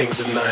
things at night.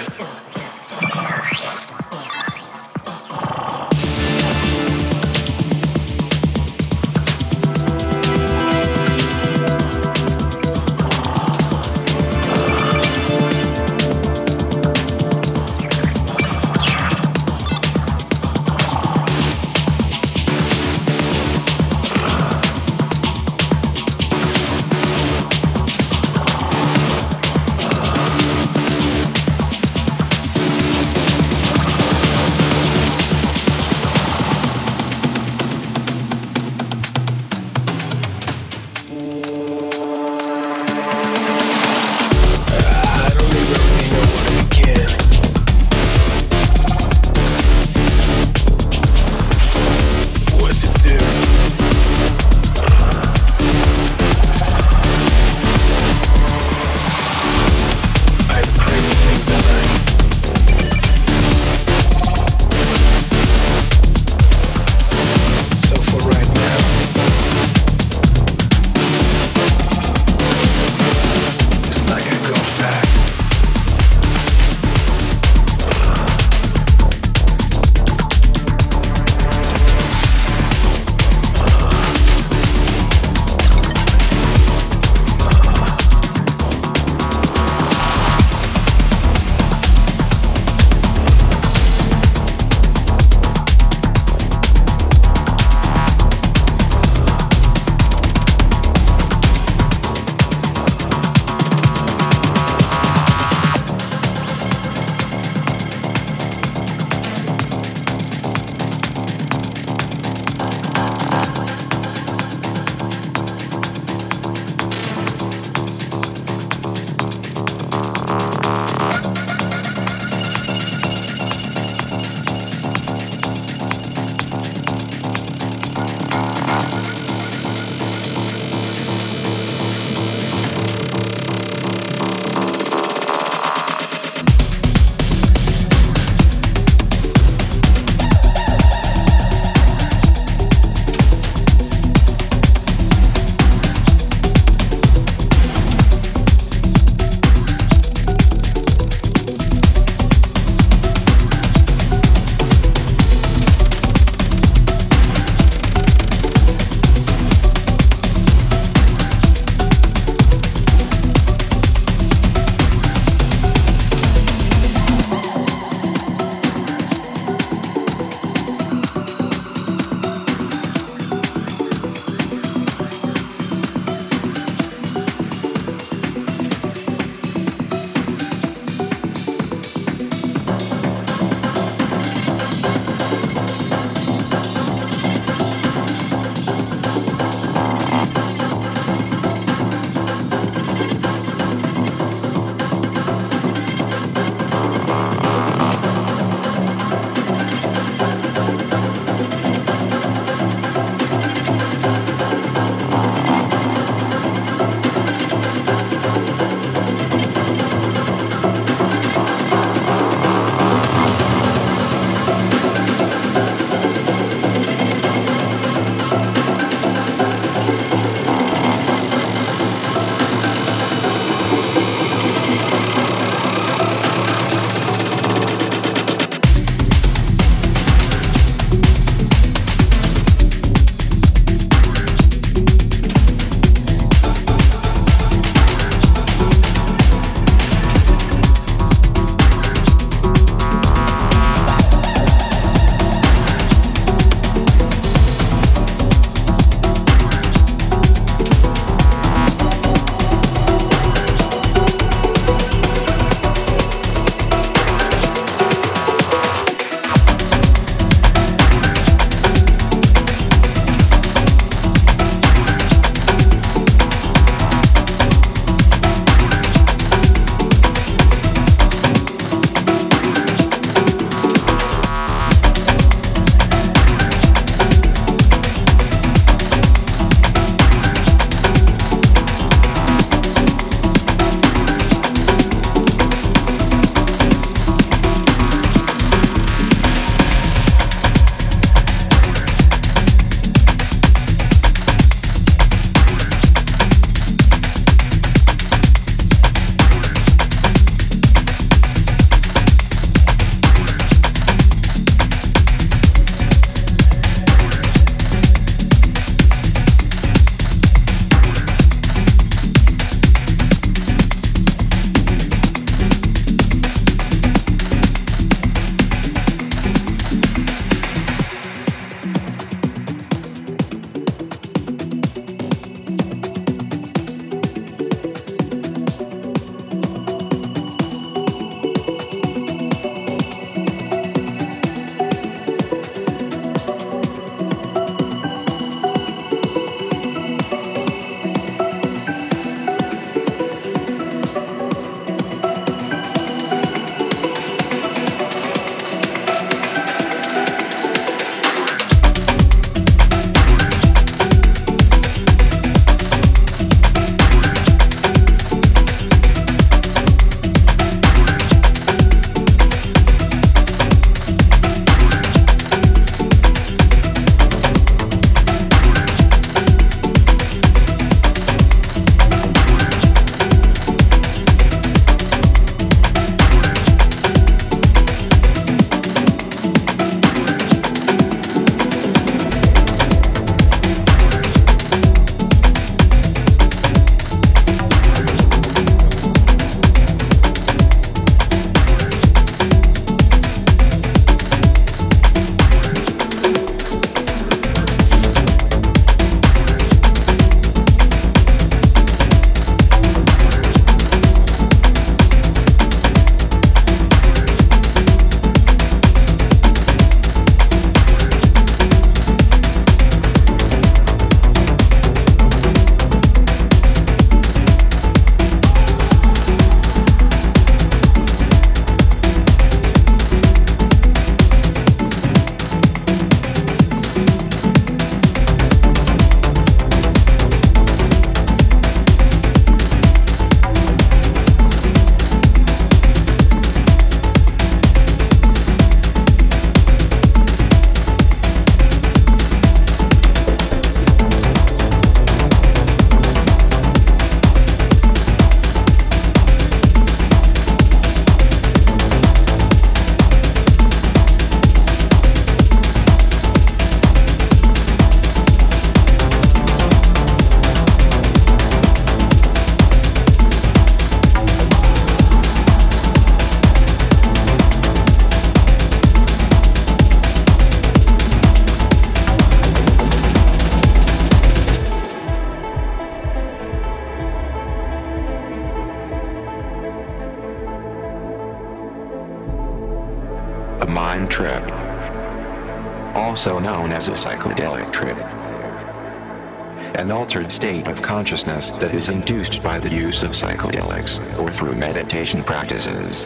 Consciousness that is induced by the use of psychedelics or through meditation practices.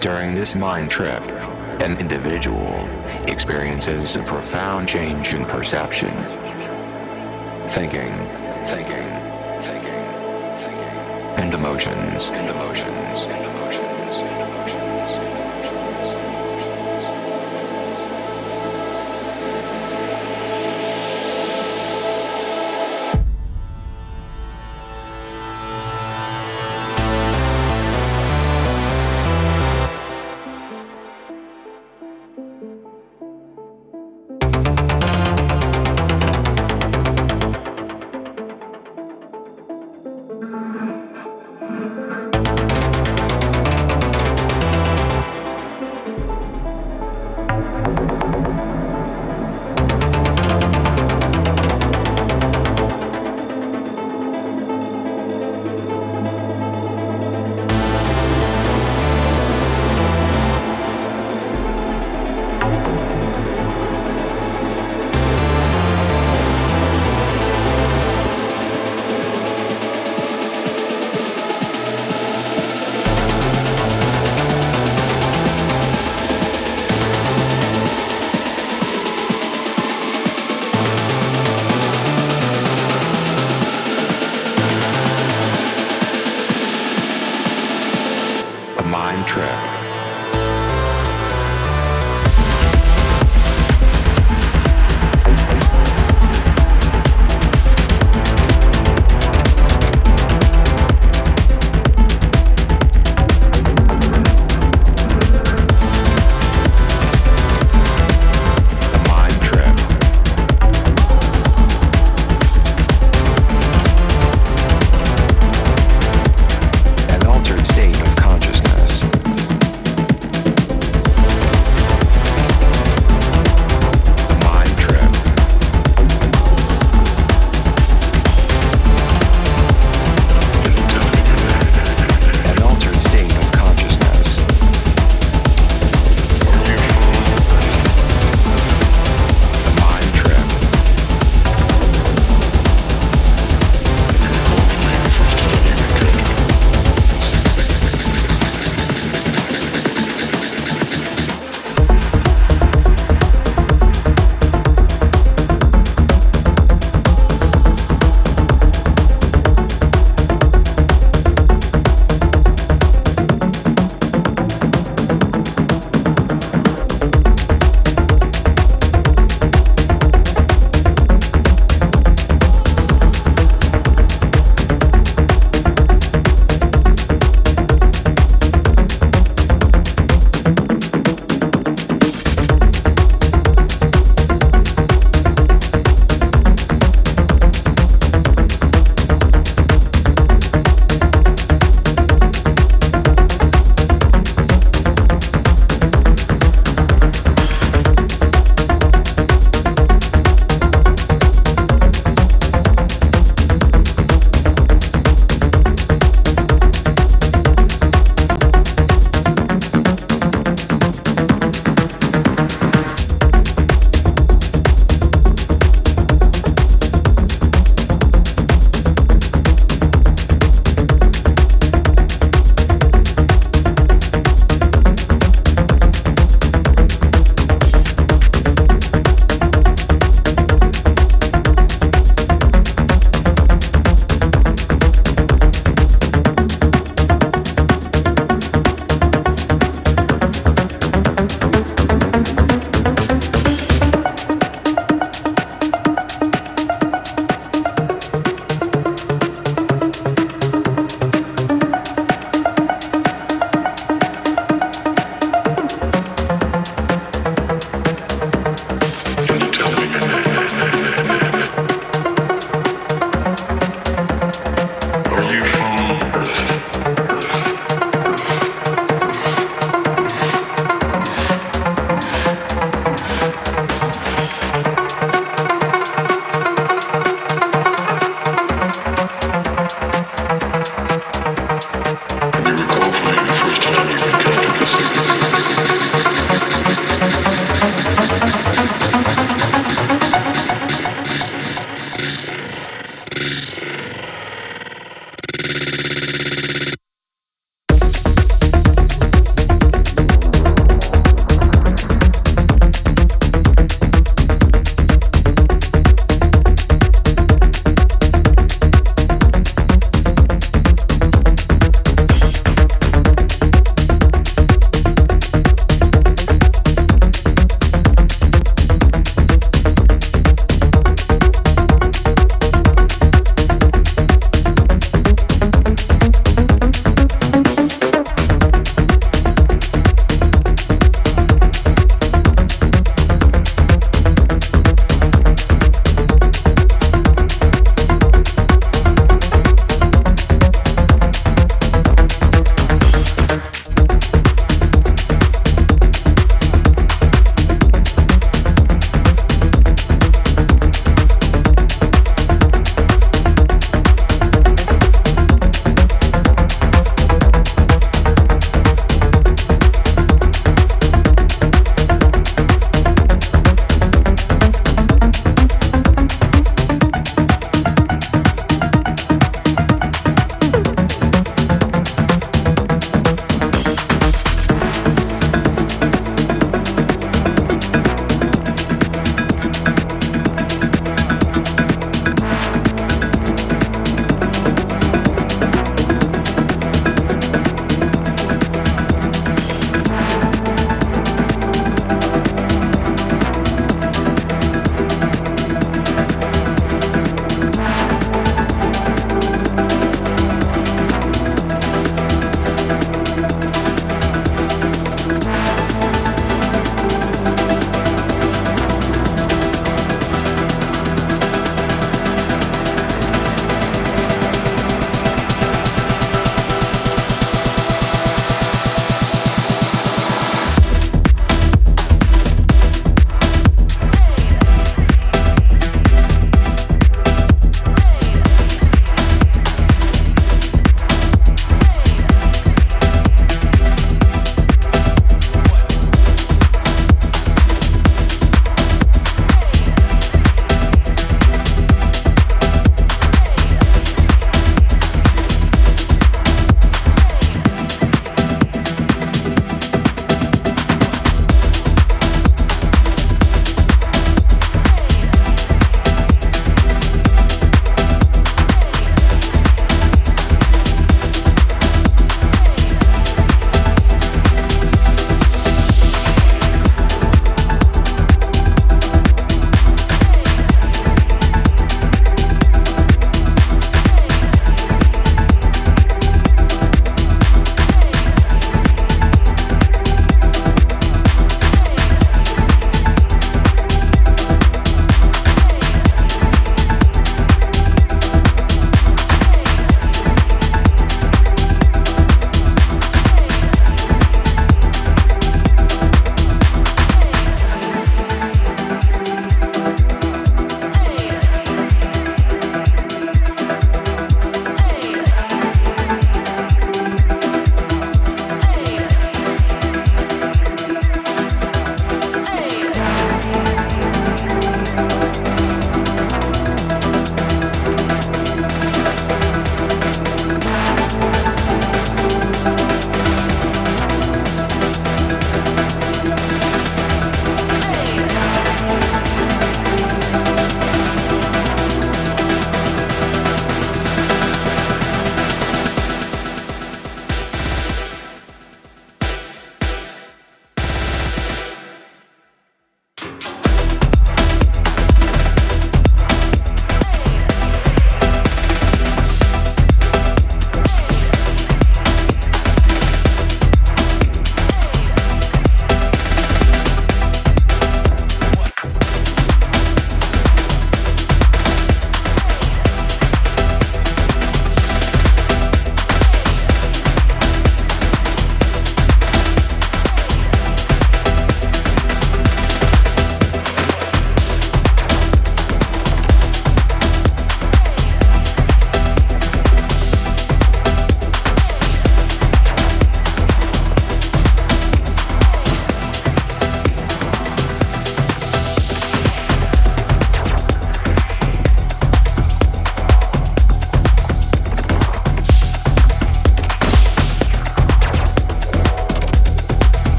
During this mind trip, an individual experiences a profound change in perception, thinking, thinking, thinking, thinking, and emotions, and emotions,